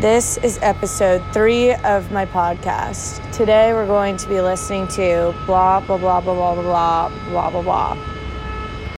This is episode three of my podcast. Today we're going to be listening to blah, blah, blah, blah, blah, blah, blah, blah, blah, blah.